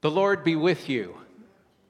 The Lord be with you.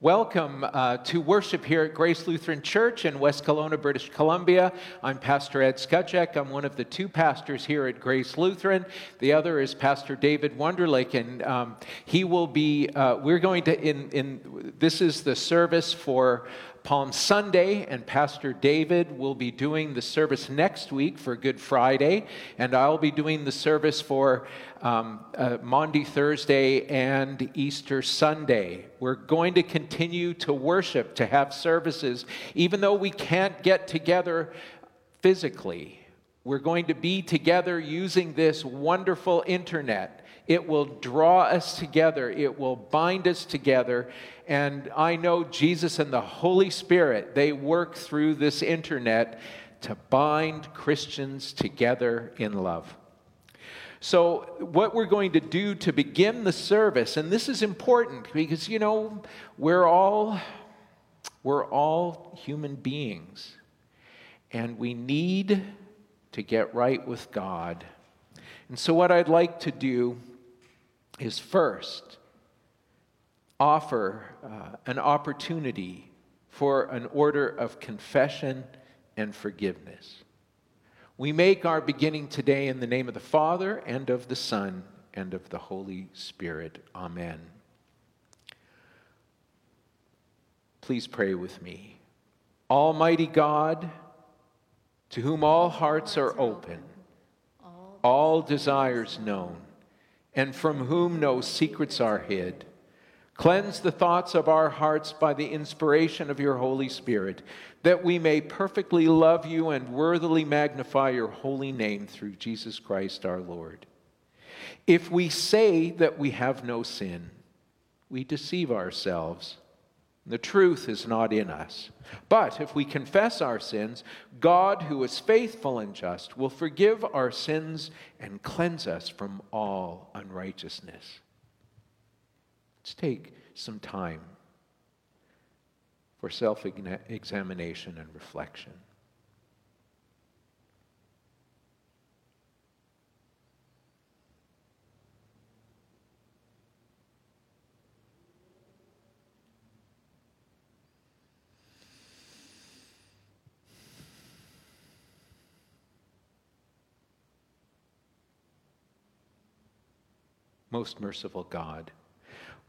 Welcome uh, to worship here at Grace Lutheran Church in West Kelowna, British Columbia. I'm Pastor Ed Skutshek. I'm one of the two pastors here at Grace Lutheran. The other is Pastor David Wunderlich, and um, he will be. Uh, we're going to in in. This is the service for Palm Sunday, and Pastor David will be doing the service next week for Good Friday, and I'll be doing the service for um, uh, Maundy Thursday and Easter Sunday. We're going to continue to worship, to have services, even though we can't get together physically. We're going to be together using this wonderful internet. It will draw us together, it will bind us together, and I know Jesus and the Holy Spirit, they work through this internet to bind Christians together in love. So, what we're going to do to begin the service, and this is important because, you know, we're all, we're all human beings, and we need to get right with God. And so, what I'd like to do is first offer uh, an opportunity for an order of confession and forgiveness. We make our beginning today in the name of the Father and of the Son and of the Holy Spirit. Amen. Please pray with me. Almighty God, to whom all hearts are open, all desires known, and from whom no secrets are hid, Cleanse the thoughts of our hearts by the inspiration of your Holy Spirit, that we may perfectly love you and worthily magnify your holy name through Jesus Christ our Lord. If we say that we have no sin, we deceive ourselves. The truth is not in us. But if we confess our sins, God, who is faithful and just, will forgive our sins and cleanse us from all unrighteousness. Let's take some time for self examination and reflection. Most merciful God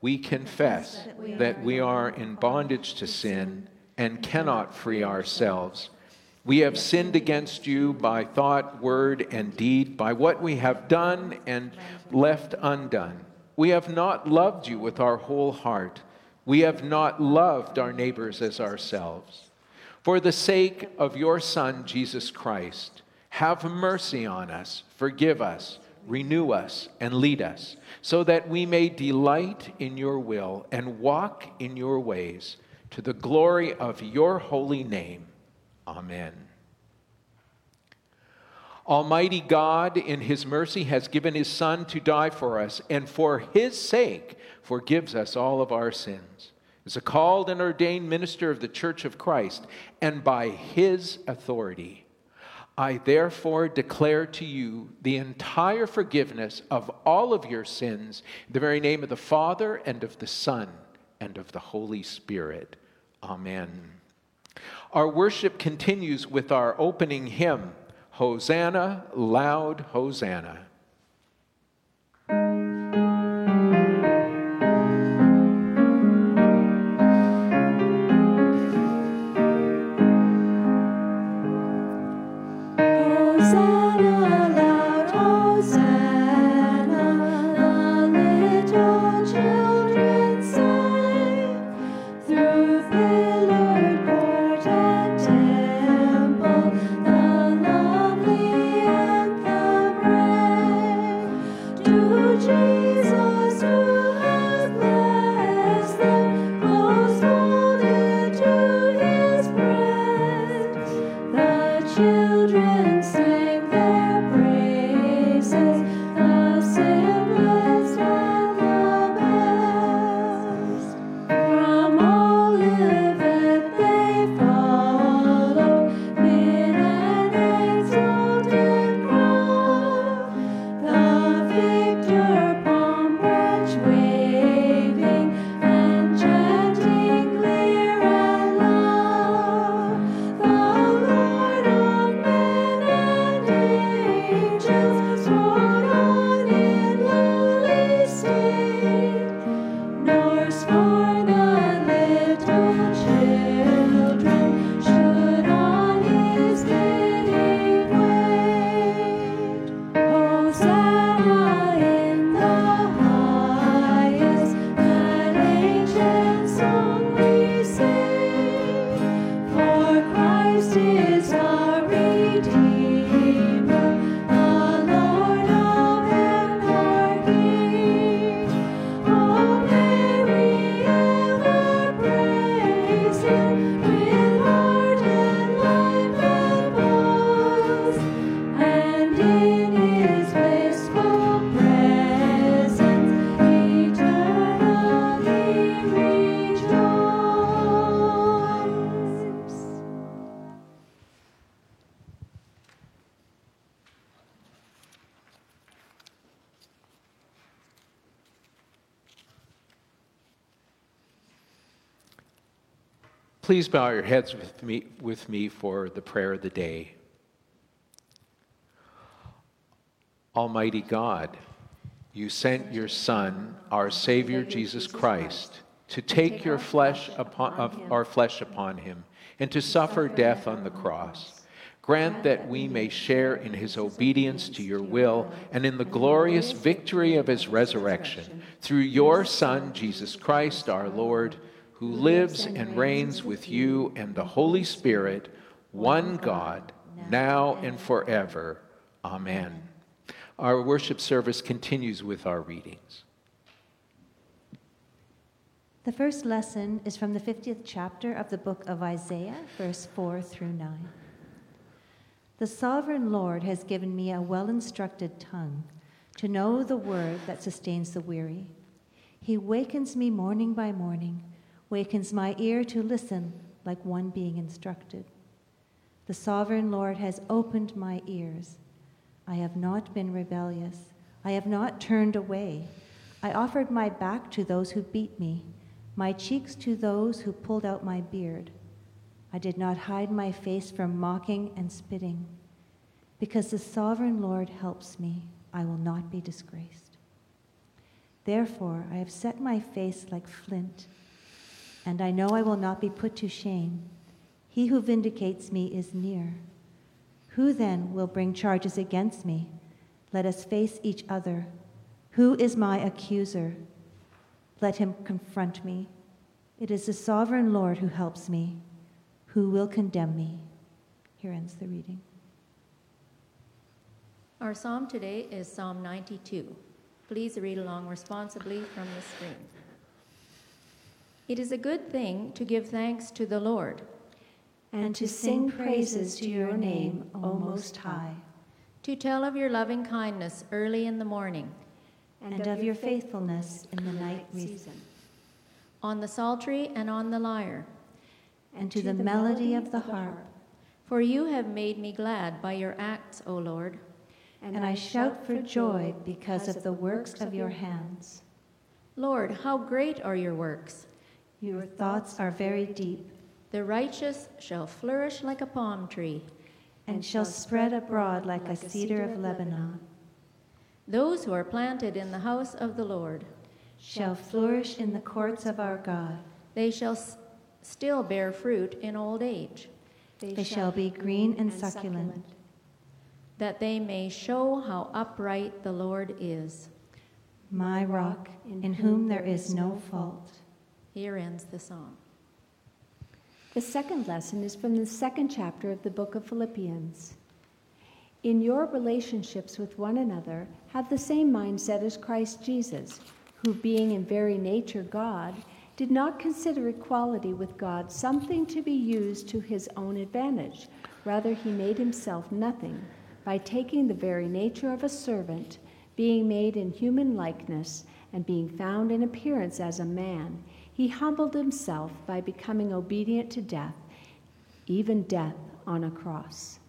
we confess that we are in bondage to sin and cannot free ourselves. We have sinned against you by thought, word, and deed, by what we have done and left undone. We have not loved you with our whole heart. We have not loved our neighbors as ourselves. For the sake of your Son, Jesus Christ, have mercy on us, forgive us renew us, and lead us, so that we may delight in your will and walk in your ways to the glory of your holy name. Amen. Almighty God, in his mercy, has given his Son to die for us, and for his sake forgives us all of our sins. As a called and ordained minister of the Church of Christ, and by his authority, I therefore declare to you the entire forgiveness of all of your sins in the very name of the Father and of the Son and of the Holy Spirit. Amen. Our worship continues with our opening hymn, Hosanna, loud Hosanna. Please bow your heads with me, with me for the prayer of the day. Almighty God, you sent your Son, our Savior Jesus Christ, to take your flesh upon, our flesh upon him and to suffer death on the cross. Grant that we may share in his obedience to your will and in the glorious victory of his resurrection through your Son, Jesus Christ our Lord, who lives and reigns with you and the Holy Spirit, one God, now and forever. Amen. Our worship service continues with our readings. The first lesson is from the 50th chapter of the book of Isaiah, verse 4 through 9. The sovereign Lord has given me a well instructed tongue to know the word that sustains the weary. He wakens me morning by morning, wakens my ear to listen like one being instructed. The sovereign Lord has opened my ears. I have not been rebellious. I have not turned away. I offered my back to those who beat me, my cheeks to those who pulled out my beard. I did not hide my face from mocking and spitting. Because the sovereign Lord helps me, I will not be disgraced. Therefore, I have set my face like flint, and I know I will not be put to shame. He who vindicates me is near. Who then will bring charges against me? Let us face each other. Who is my accuser? Let him confront me. It is the sovereign Lord who helps me. Who will condemn me? Here ends the reading. Our psalm today is Psalm 92. Please read along responsibly from the screen. It is a good thing to give thanks to the Lord and to sing praises to your name, O Most High, to tell of your loving kindness early in the morning, and of your faithfulness in the night season, on the psaltery and on the lyre, and to the melody of the harp. For you have made me glad by your acts, O Lord. And I shout for joy because of the works of your hands. Lord, how great are your works! Your thoughts are very deep. The righteous shall flourish like a palm tree, and shall spread abroad like a cedar of Lebanon. Those who are planted in the house of the Lord shall flourish in the courts of our God. They shall s- still bear fruit in old age. They shall be green and succulent, that they may show how upright the Lord is. my rock, in whom there is no fault. Here ends the psalm. The second lesson is from the second chapter of the book of Philippians. In your relationships with one another, have the same mindset as Christ Jesus, who, being in very nature God, did not consider equality with God something to be used to his own advantage. Rather, he made himself nothing by taking the very nature of a servant, being made in human likeness, and being found in appearance as a man. He humbled himself by becoming obedient to death, even death on a cross.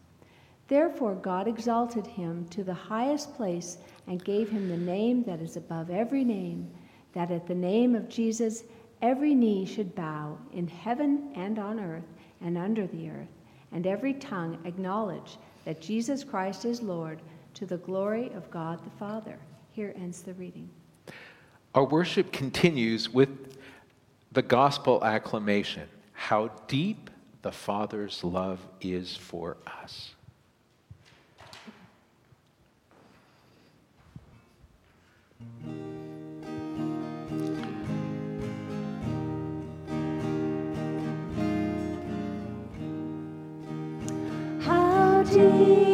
Therefore, God exalted him to the highest place and gave him the name that is above every name, that at the name of Jesus every knee should bow in heaven and on earth and under the earth, and every tongue acknowledge that Jesus Christ is Lord to the glory of God the Father. Here ends the reading. Our worship continues with the gospel acclamation How deep the Father's love is for us. How deep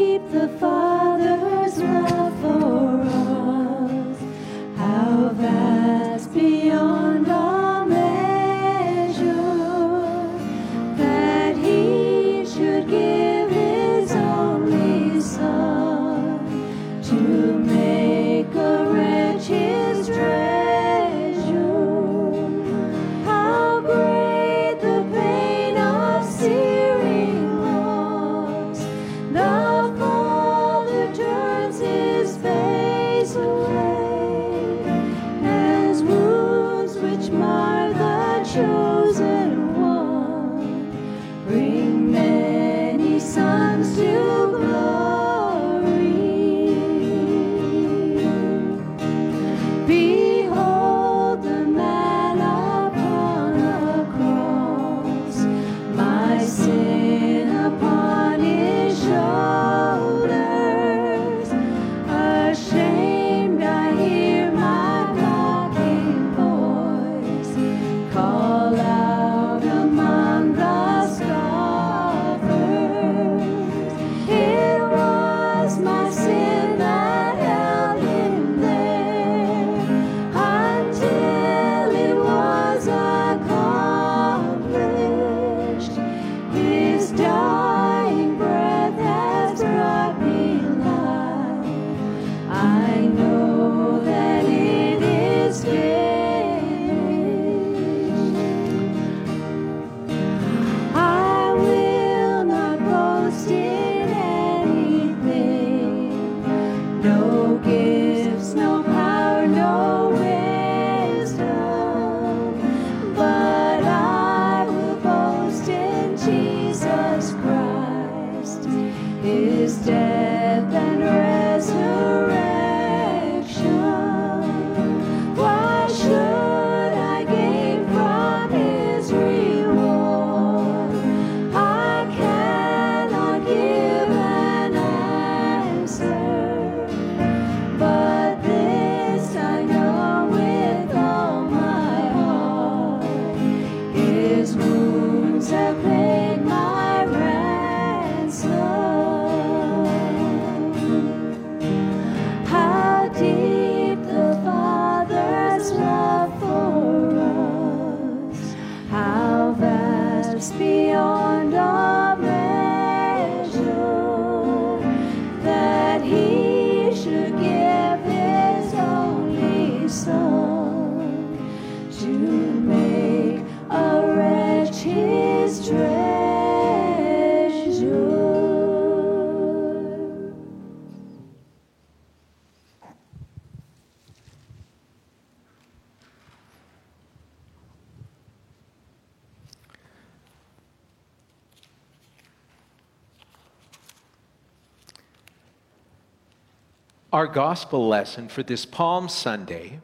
Our gospel lesson for this Palm Sunday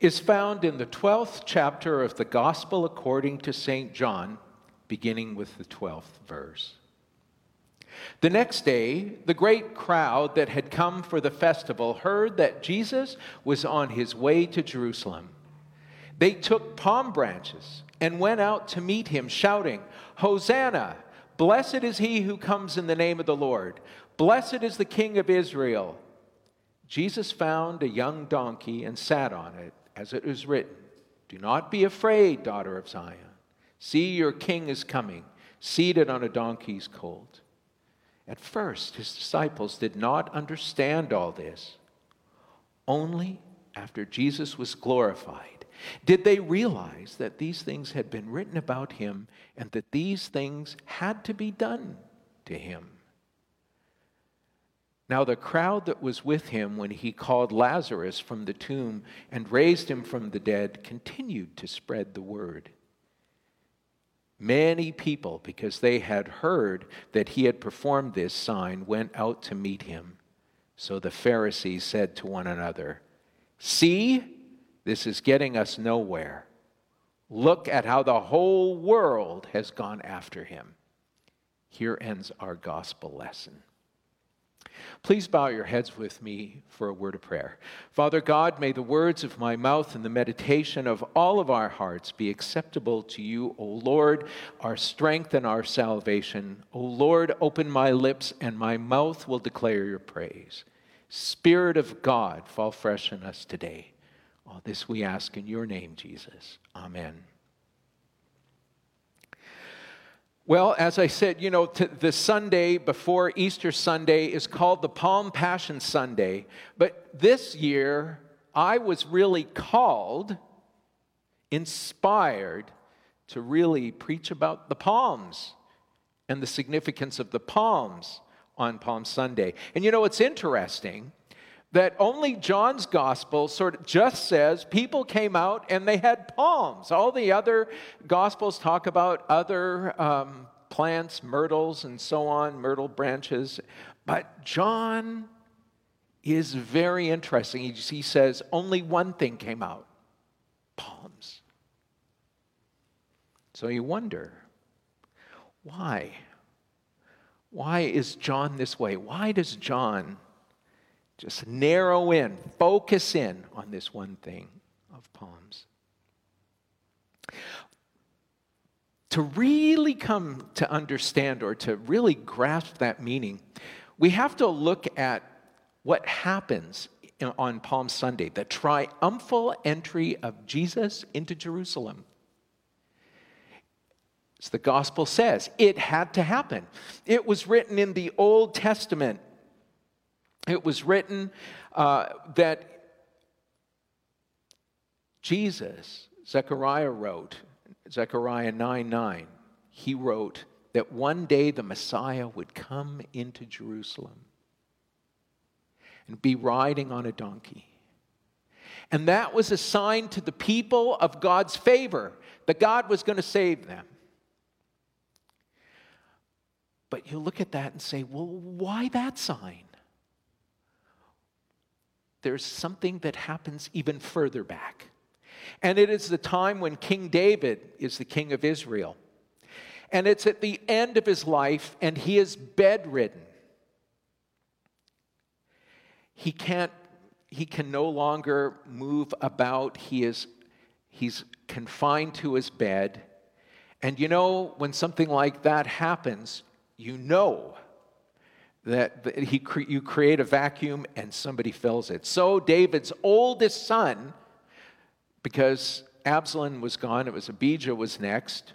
is found in the 12th chapter of the Gospel according to St. John, beginning with the 12th verse. The next day, the great crowd that had come for the festival heard that Jesus was on his way to Jerusalem. They took palm branches and went out to meet him, shouting, Hosanna! Blessed is he who comes in the name of the Lord. Blessed is the King of Israel. Jesus found a young donkey and sat on it, as it is written Do not be afraid, daughter of Zion. See, your king is coming, seated on a donkey's colt. At first, his disciples did not understand all this. Only after Jesus was glorified did they realize that these things had been written about him and that these things had to be done to him. Now, the crowd that was with him when he called Lazarus from the tomb and raised him from the dead continued to spread the word. Many people, because they had heard that he had performed this sign, went out to meet him. So the Pharisees said to one another, See, this is getting us nowhere. Look at how the whole world has gone after him. Here ends our gospel lesson. Please bow your heads with me for a word of prayer. Father God, may the words of my mouth and the meditation of all of our hearts be acceptable to you, O Lord, our strength and our salvation. O Lord, open my lips, and my mouth will declare your praise. Spirit of God, fall fresh on us today. All this we ask in your name, Jesus. Amen. Well, as I said, you know, the Sunday before Easter Sunday is called the Palm Passion Sunday. But this year, I was really called, inspired to really preach about the palms and the significance of the palms on Palm Sunday. And you know, it's interesting that only John's gospel sort of just says people came out and they had palms. All the other gospels talk about other um, plants, myrtles, and so on, myrtle branches. But John is very interesting. He, he says only one thing came out palms. So you wonder why? Why is John this way? Why does John just narrow in, focus in on this one thing of palms. To really come to understand or to really grasp that meaning, we have to look at what happens on Palm Sunday, the triumphal entry of Jesus into Jerusalem. As the gospel says, it had to happen. It was written in the Old Testament it was written uh, that Jesus, Zechariah wrote, Zechariah 9 9, he wrote that one day the Messiah would come into Jerusalem. and be riding on a donkey. And that was a sign to the people of God's favor that God was going to save them. But you look at that and say, well, why that sign? There's something that happens even further back. And it is the time when King David is the king of Israel. And it's at the end of his life, and he is bedridden. He can't, he can no longer move about. He is, he's confined to his bed. And you know, when something like that happens, you know that he, you create a vacuum and somebody fills it. So David's oldest son, because Absalom was gone, it was Abijah was next.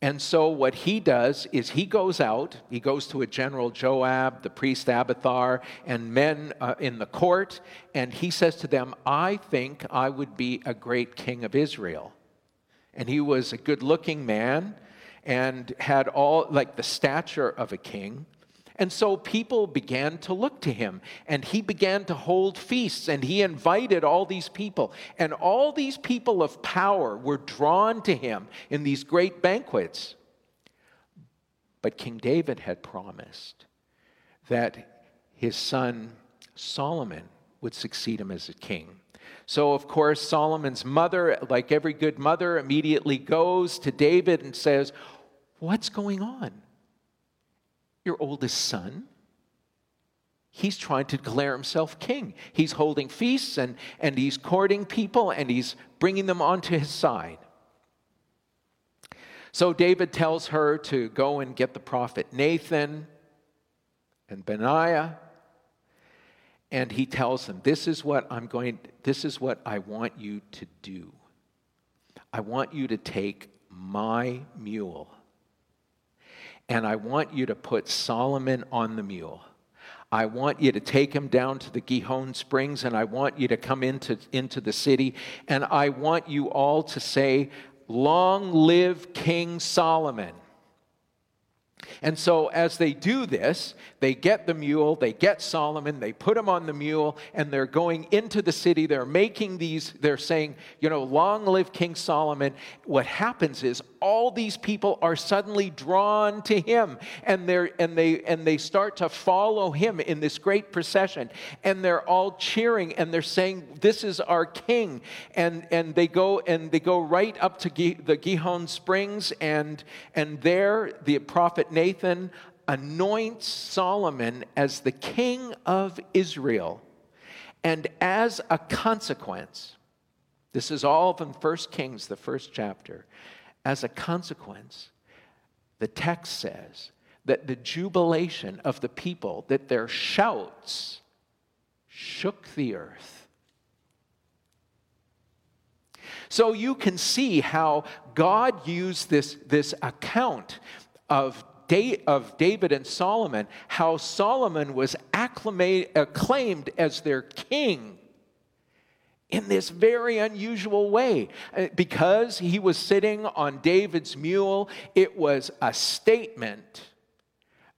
And so what he does is he goes out, he goes to a general Joab, the priest Abiathar, and men uh, in the court, and he says to them, I think I would be a great king of Israel. And he was a good looking man and had all like the stature of a king. And so people began to look to him, and he began to hold feasts, and he invited all these people. And all these people of power were drawn to him in these great banquets. But King David had promised that his son Solomon would succeed him as a king. So, of course, Solomon's mother, like every good mother, immediately goes to David and says, What's going on? your oldest son. He's trying to declare himself king. He's holding feasts and, and he's courting people and he's bringing them onto his side. So David tells her to go and get the prophet Nathan and Benaiah. And he tells them, This is what I'm going, this is what I want you to do. I want you to take my mule and I want you to put Solomon on the mule. I want you to take him down to the Gihon Springs, and I want you to come into, into the city, and I want you all to say, Long live King Solomon. And so, as they do this, they get the mule, they get Solomon, they put him on the mule, and they're going into the city. They're making these, they're saying, you know, long live King Solomon. What happens is all these people are suddenly drawn to him, and, they're, and, they, and they start to follow him in this great procession. And they're all cheering, and they're saying, This is our king. And, and, they, go, and they go right up to the Gihon Springs, and, and there the prophet Nathan anoints Solomon as the king of Israel. And as a consequence, this is all from 1 Kings, the first chapter. As a consequence, the text says that the jubilation of the people, that their shouts shook the earth. So you can see how God used this, this account of of David and Solomon, how Solomon was acclaimed as their king in this very unusual way. Uh, because he was sitting on David's mule, it was a statement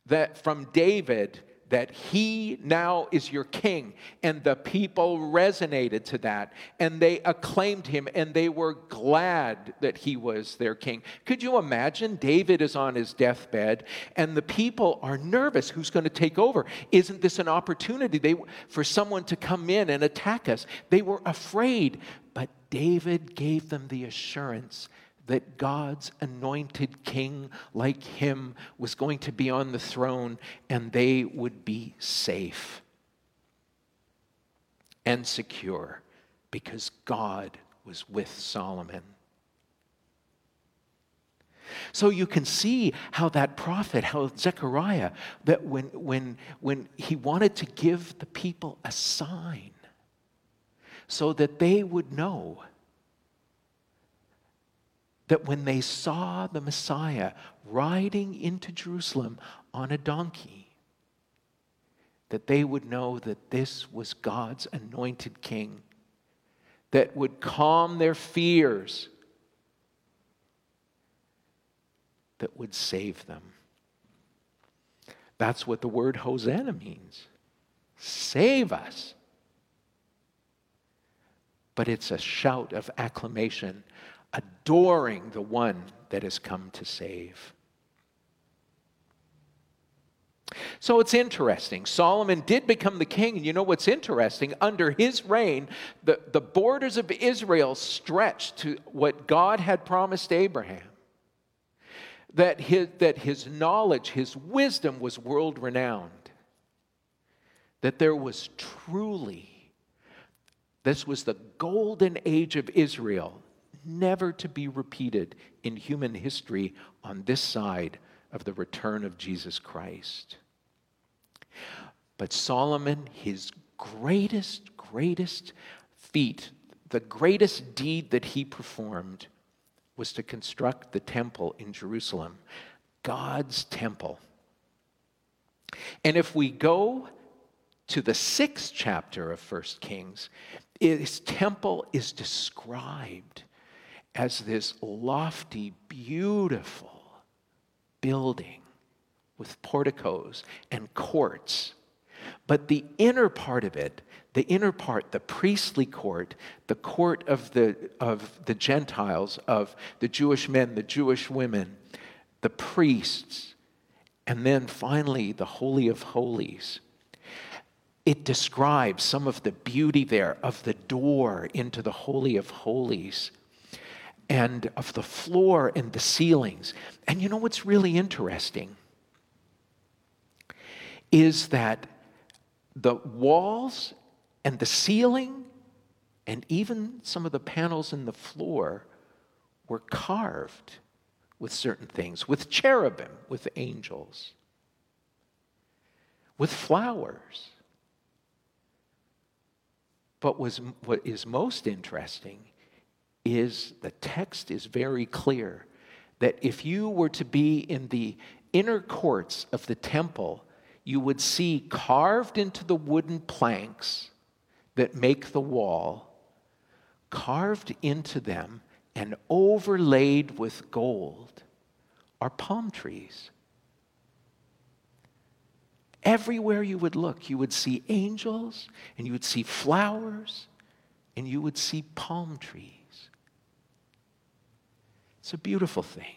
that from David that he now is your king. And the people resonated to that and they acclaimed him and they were glad that he was their king. Could you imagine? David is on his deathbed and the people are nervous. Who's going to take over? Isn't this an opportunity they, for someone to come in and attack us? They were afraid, but David gave them the assurance that God's anointed king like him was going to be on the throne and they would be safe and secure because God was with Solomon. So you can see how that prophet, how Zechariah, that when, when, when he wanted to give the people a sign so that they would know that when they saw the Messiah riding into Jerusalem on a donkey, that they would know that this was God's anointed king that would calm their fears, that would save them. That's what the word Hosanna means. Save us. But it's a shout of acclamation, adoring the one that has come to save. So it's interesting. Solomon did become the king, and you know what's interesting? Under his reign, the, the borders of Israel stretched to what God had promised Abraham. That his, that his knowledge, his wisdom was world renowned. That there was truly, this was the golden age of Israel, never to be repeated in human history on this side of the return of Jesus Christ. But Solomon, his greatest, greatest feat, the greatest deed that he performed was to construct the temple in Jerusalem, God's temple. And if we go to the sixth chapter of First Kings, his temple is described as this lofty, beautiful building with porticos and courts. But the inner part of it, the inner part, the priestly court, the court of the, of the Gentiles, of the Jewish men, the Jewish women, the priests, and then finally the Holy of Holies. It describes some of the beauty there of the door into the Holy of Holies and of the floor and the ceilings. And you know what's really interesting? Is that the walls and the ceiling and even some of the panels in the floor were carved with certain things, with cherubim, with angels, with flowers. But was, what is most interesting is the text is very clear that if you were to be in the inner courts of the temple, you would see carved into the wooden planks that make the wall, carved into them and overlaid with gold, are palm trees. Everywhere you would look, you would see angels and you would see flowers and you would see palm trees. It's a beautiful thing.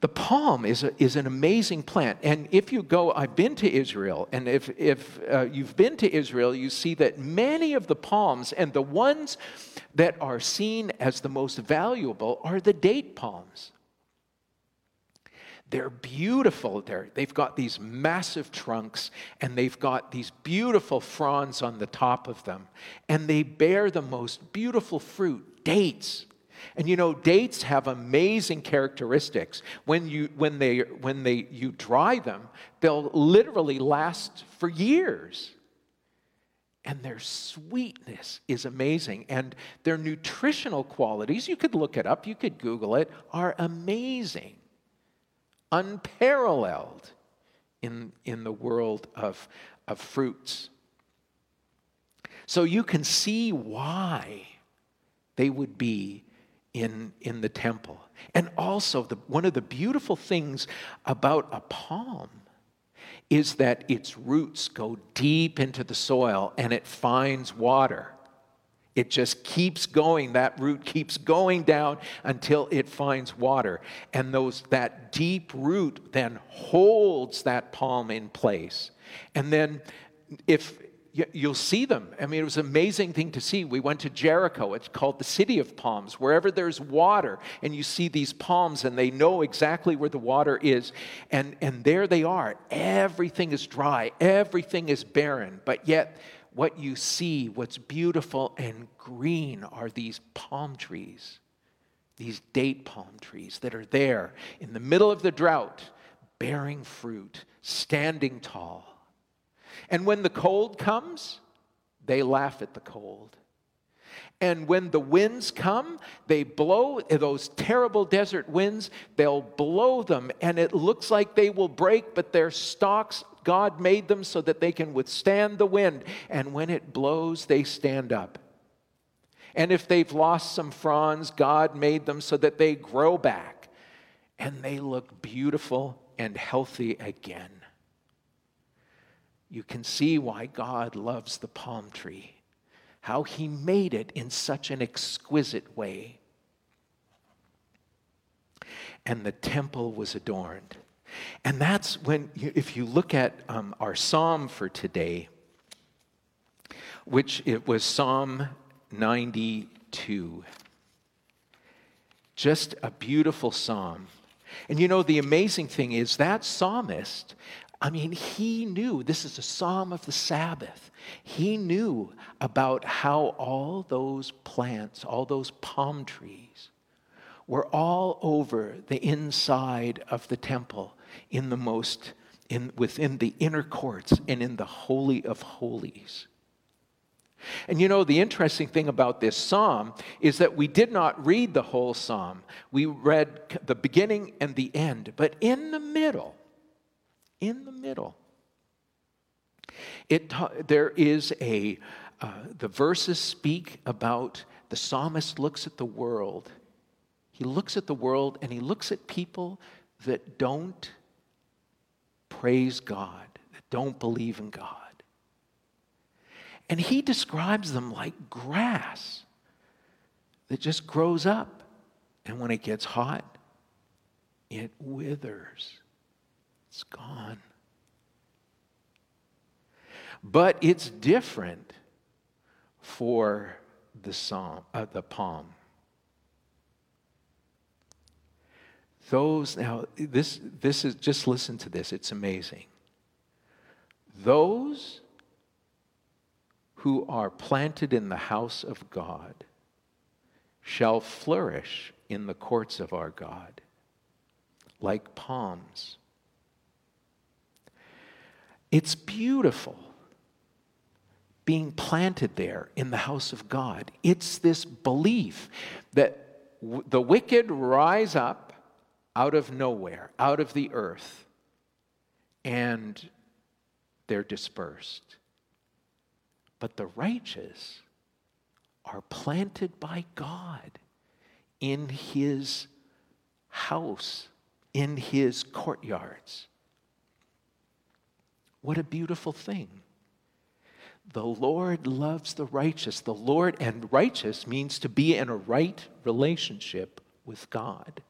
The palm is, a, is an amazing plant. And if you go, I've been to Israel, and if, if uh, you've been to Israel, you see that many of the palms, and the ones that are seen as the most valuable, are the date palms. They're beautiful. They're, they've got these massive trunks and they've got these beautiful fronds on the top of them. And they bear the most beautiful fruit, dates. And you know, dates have amazing characteristics. When you, when they, when they, you dry them, they'll literally last for years. And their sweetness is amazing. And their nutritional qualities, you could look it up, you could Google it, are amazing, unparalleled in, in the world of, of fruits. So you can see why they would be in, in the temple. And also, the, one of the beautiful things about a palm is that its roots go deep into the soil and it finds water. It just keeps going. That root keeps going down until it finds water. And those, that deep root then holds that palm in place. And then, if you'll see them. I mean, it was an amazing thing to see. We went to Jericho. It's called the City of Palms. Wherever there's water, and you see these palms, and they know exactly where the water is. And, and there they are. Everything is dry, everything is barren. But yet, what you see, what's beautiful and green, are these palm trees, these date palm trees that are there in the middle of the drought, bearing fruit, standing tall. And when the cold comes, they laugh at the cold. And when the winds come, they blow those terrible desert winds, they'll blow them, and it looks like they will break, but their stalks, God made them so that they can withstand the wind. And when it blows, they stand up. And if they've lost some fronds, God made them so that they grow back and they look beautiful and healthy again. You can see why God loves the palm tree, how he made it in such an exquisite way. And the temple was adorned. And that's when, if you look at um, our psalm for today, which it was Psalm 92. Just a beautiful psalm. And you know, the amazing thing is that psalmist, I mean, he knew this is a psalm of the Sabbath. He knew about how all those plants, all those palm trees, were all over the inside of the temple in the most in, within the inner courts and in the holy of holies and you know, the interesting thing about this psalm is that we did not read the whole psalm. We read the beginning and the end. But in the middle, in the middle, it, there is a, uh, the verses speak about the psalmist looks at the world. He looks at the world and he looks at people that don't praise God, that don't believe in God. And he describes them like grass that just grows up. And when it gets hot, it withers. It's gone. But it's different for the psalm, uh, the palm. Those now, this this is just listen to this. It's amazing. Those who are planted in the house of God shall flourish in the courts of our God like palms. It's beautiful being planted there in the house of God. It's this belief that w- the wicked rise up out of nowhere, out of the earth, and they're dispersed. But the righteous are planted by God in his house, in his courtyards. What a beautiful thing. The Lord loves the righteous. The Lord, and righteous means to be in a right relationship with God.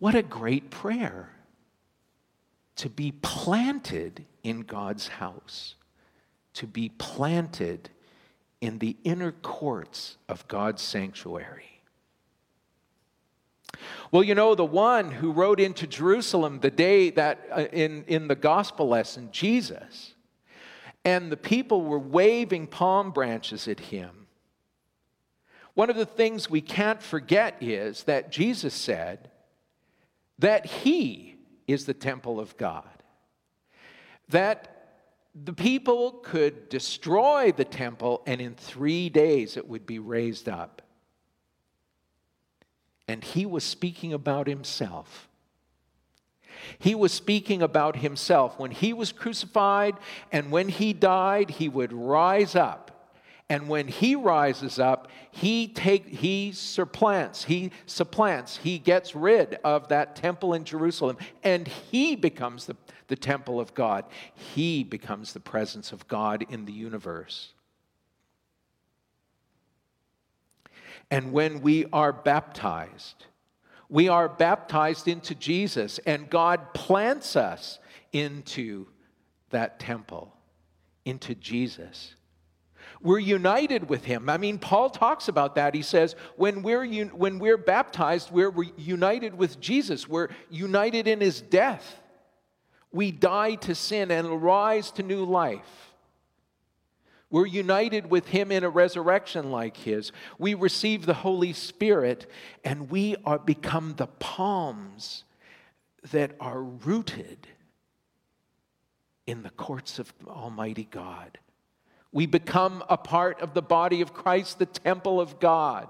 What a great prayer to be planted in God's house, to be planted in the inner courts of God's sanctuary. Well, you know, the one who rode into Jerusalem the day that uh, in, in the gospel lesson, Jesus, and the people were waving palm branches at him. One of the things we can't forget is that Jesus said that he is the temple of God that the people could destroy the temple and in three days it would be raised up. And he was speaking about himself. He was speaking about himself. When he was crucified and when he died, he would rise up and when he rises up, he take he supplants, he supplants, he gets rid of that temple in Jerusalem, and he becomes the, the temple of God. He becomes the presence of God in the universe. And when we are baptized, we are baptized into Jesus, and God plants us into that temple, into Jesus. We're united with him. I mean, Paul talks about that. He says, when we're, un- when we're baptized, we're re- united with Jesus, we're united in his death. We die to sin and rise to new life. We're united with him in a resurrection like his. We receive the Holy Spirit and we are become the palms that are rooted in the courts of Almighty God. We become a part of the body of Christ, the temple of God.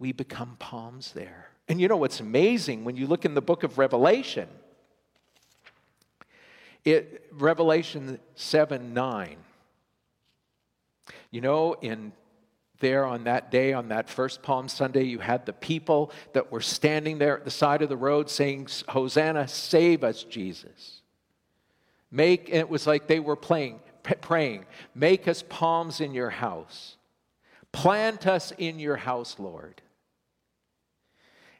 We become palms there. And you know what's amazing when you look in the book of Revelation? It, Revelation 7 9. You know, in there on that day, on that first Palm Sunday, you had the people that were standing there at the side of the road saying, Hosanna, save us, Jesus. Make, and it was like they were playing, praying, make us palms in your house. Plant us in your house, Lord.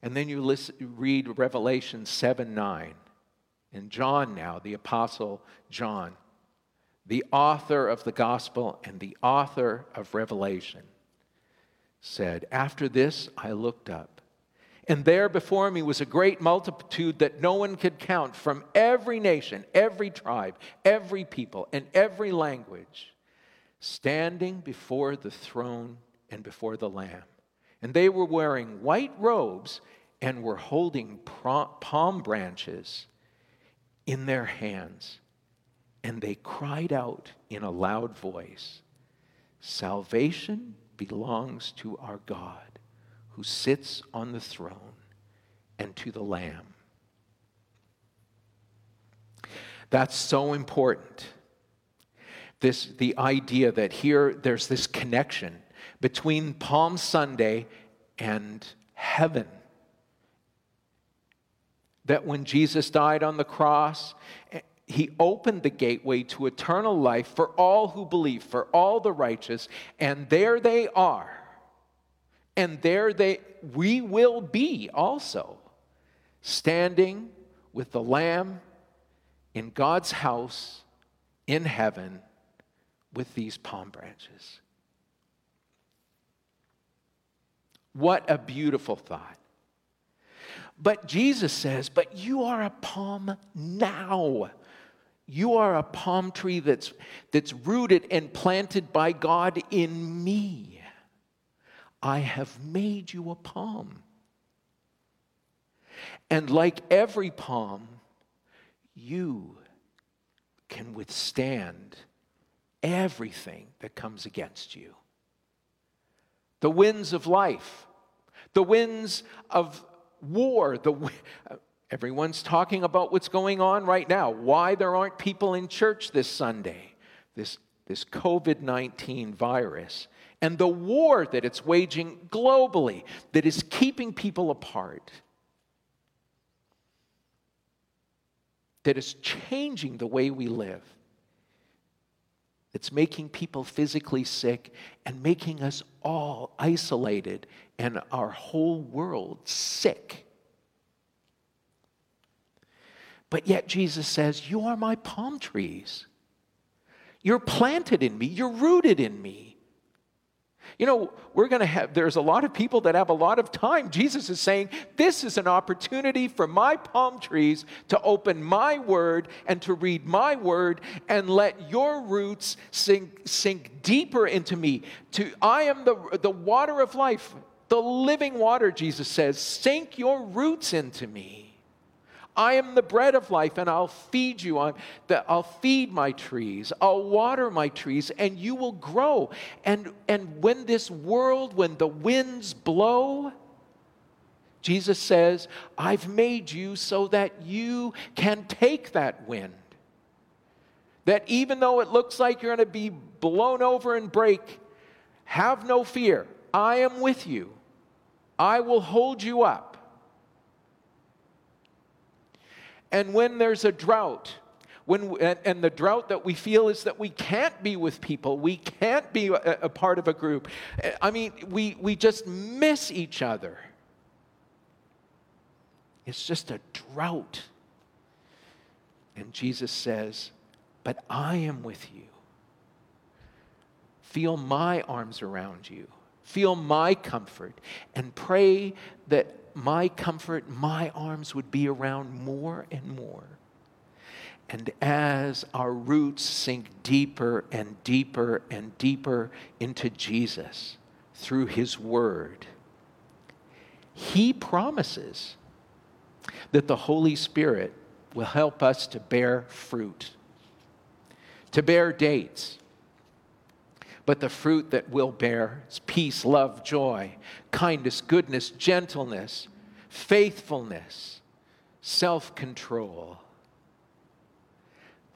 And then you listen, read Revelation 7 9. And John, now, the Apostle John, the author of the gospel and the author of Revelation, said, After this I looked up, and there before me was a great multitude that no one could count from every nation, every tribe, every people, and every language, standing before the throne and before the Lamb. And they were wearing white robes and were holding palm branches in their hands. And they cried out in a loud voice Salvation belongs to our God who sits on the throne and to the Lamb. That's so important. This, the idea that here there's this connection between Palm Sunday and heaven. That when Jesus died on the cross, he opened the gateway to eternal life for all who believe, for all the righteous, and there they are. And there they we will be also standing with the lamb in God's house in heaven with these palm branches. What a beautiful thought. But Jesus says, But you are a palm now. You are a palm tree that's, that's rooted and planted by God in me. I have made you a palm. And like every palm, you can withstand everything that comes against you the winds of life, the winds of war, the Everyone's talking about what's going on right now, why there aren't people in church this Sunday, this, this COVID 19 virus, and the war that it's waging globally that is keeping people apart, that is changing the way we live. It's making people physically sick and making us all isolated and our whole world sick. But yet Jesus says, You are my palm trees. You're planted in me, you're rooted in me. You know, we're going to have, there's a lot of people that have a lot of time. Jesus is saying, This is an opportunity for my palm trees to open my word and to read my word and let your roots sink, sink deeper into me. To, I am the, the water of life, the living water, Jesus says. Sink your roots into me. I am the bread of life, and I'll feed you. I will feed my trees. I'll water my trees, and you will grow. And, and when this world, when the winds blow, Jesus says, I've made you so that you can take that wind. That even though it looks like you're going to be blown over and break, have no fear. I am with you. I will hold you up. And when there's a drought, when, and the drought that we feel is that we can't be with people, we can't be a, part of a group. I mean, we, we just miss each other. It's just a drought. And Jesus says, But I am with you. Feel my arms around you. Feel my comfort. And pray that my comfort, my arms would be around more and more. And as our roots sink deeper and deeper and deeper into Jesus through His Word, He promises that the Holy Spirit will help us to bear fruit, to bear dates, but the fruit that will bear is peace, love, joy, kindness, goodness, gentleness, faithfulness, self control.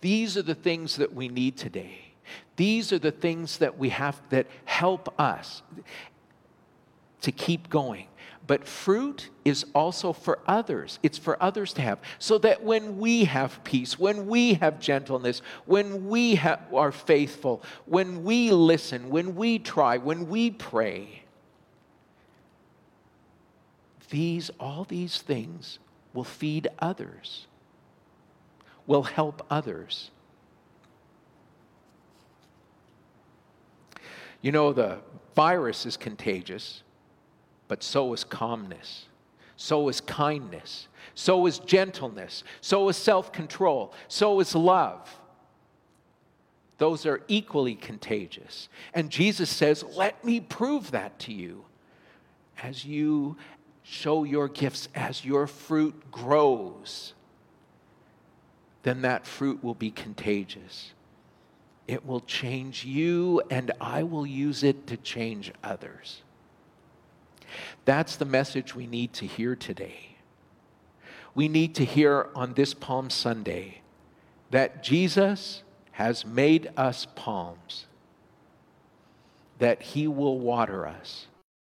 These are the things that we need today. These are the things that we have that help us to keep going. But fruit is also for others. It's for others to have. So that when we have peace, when we have gentleness, when we ha- are faithful, when we listen, when we try, when we pray, these, all these things will feed others, will help others. You know, the virus is contagious but so is calmness, so is kindness, so is gentleness, so is self control, so is love. Those are equally contagious. And Jesus says, Let me prove that to you as you show your gifts, as your fruit grows. Then that fruit will be contagious. It will change you, and I will use it to change others. That's the message we need to hear today. We need to hear on this Palm Sunday that Jesus has made us palms, that he will water us,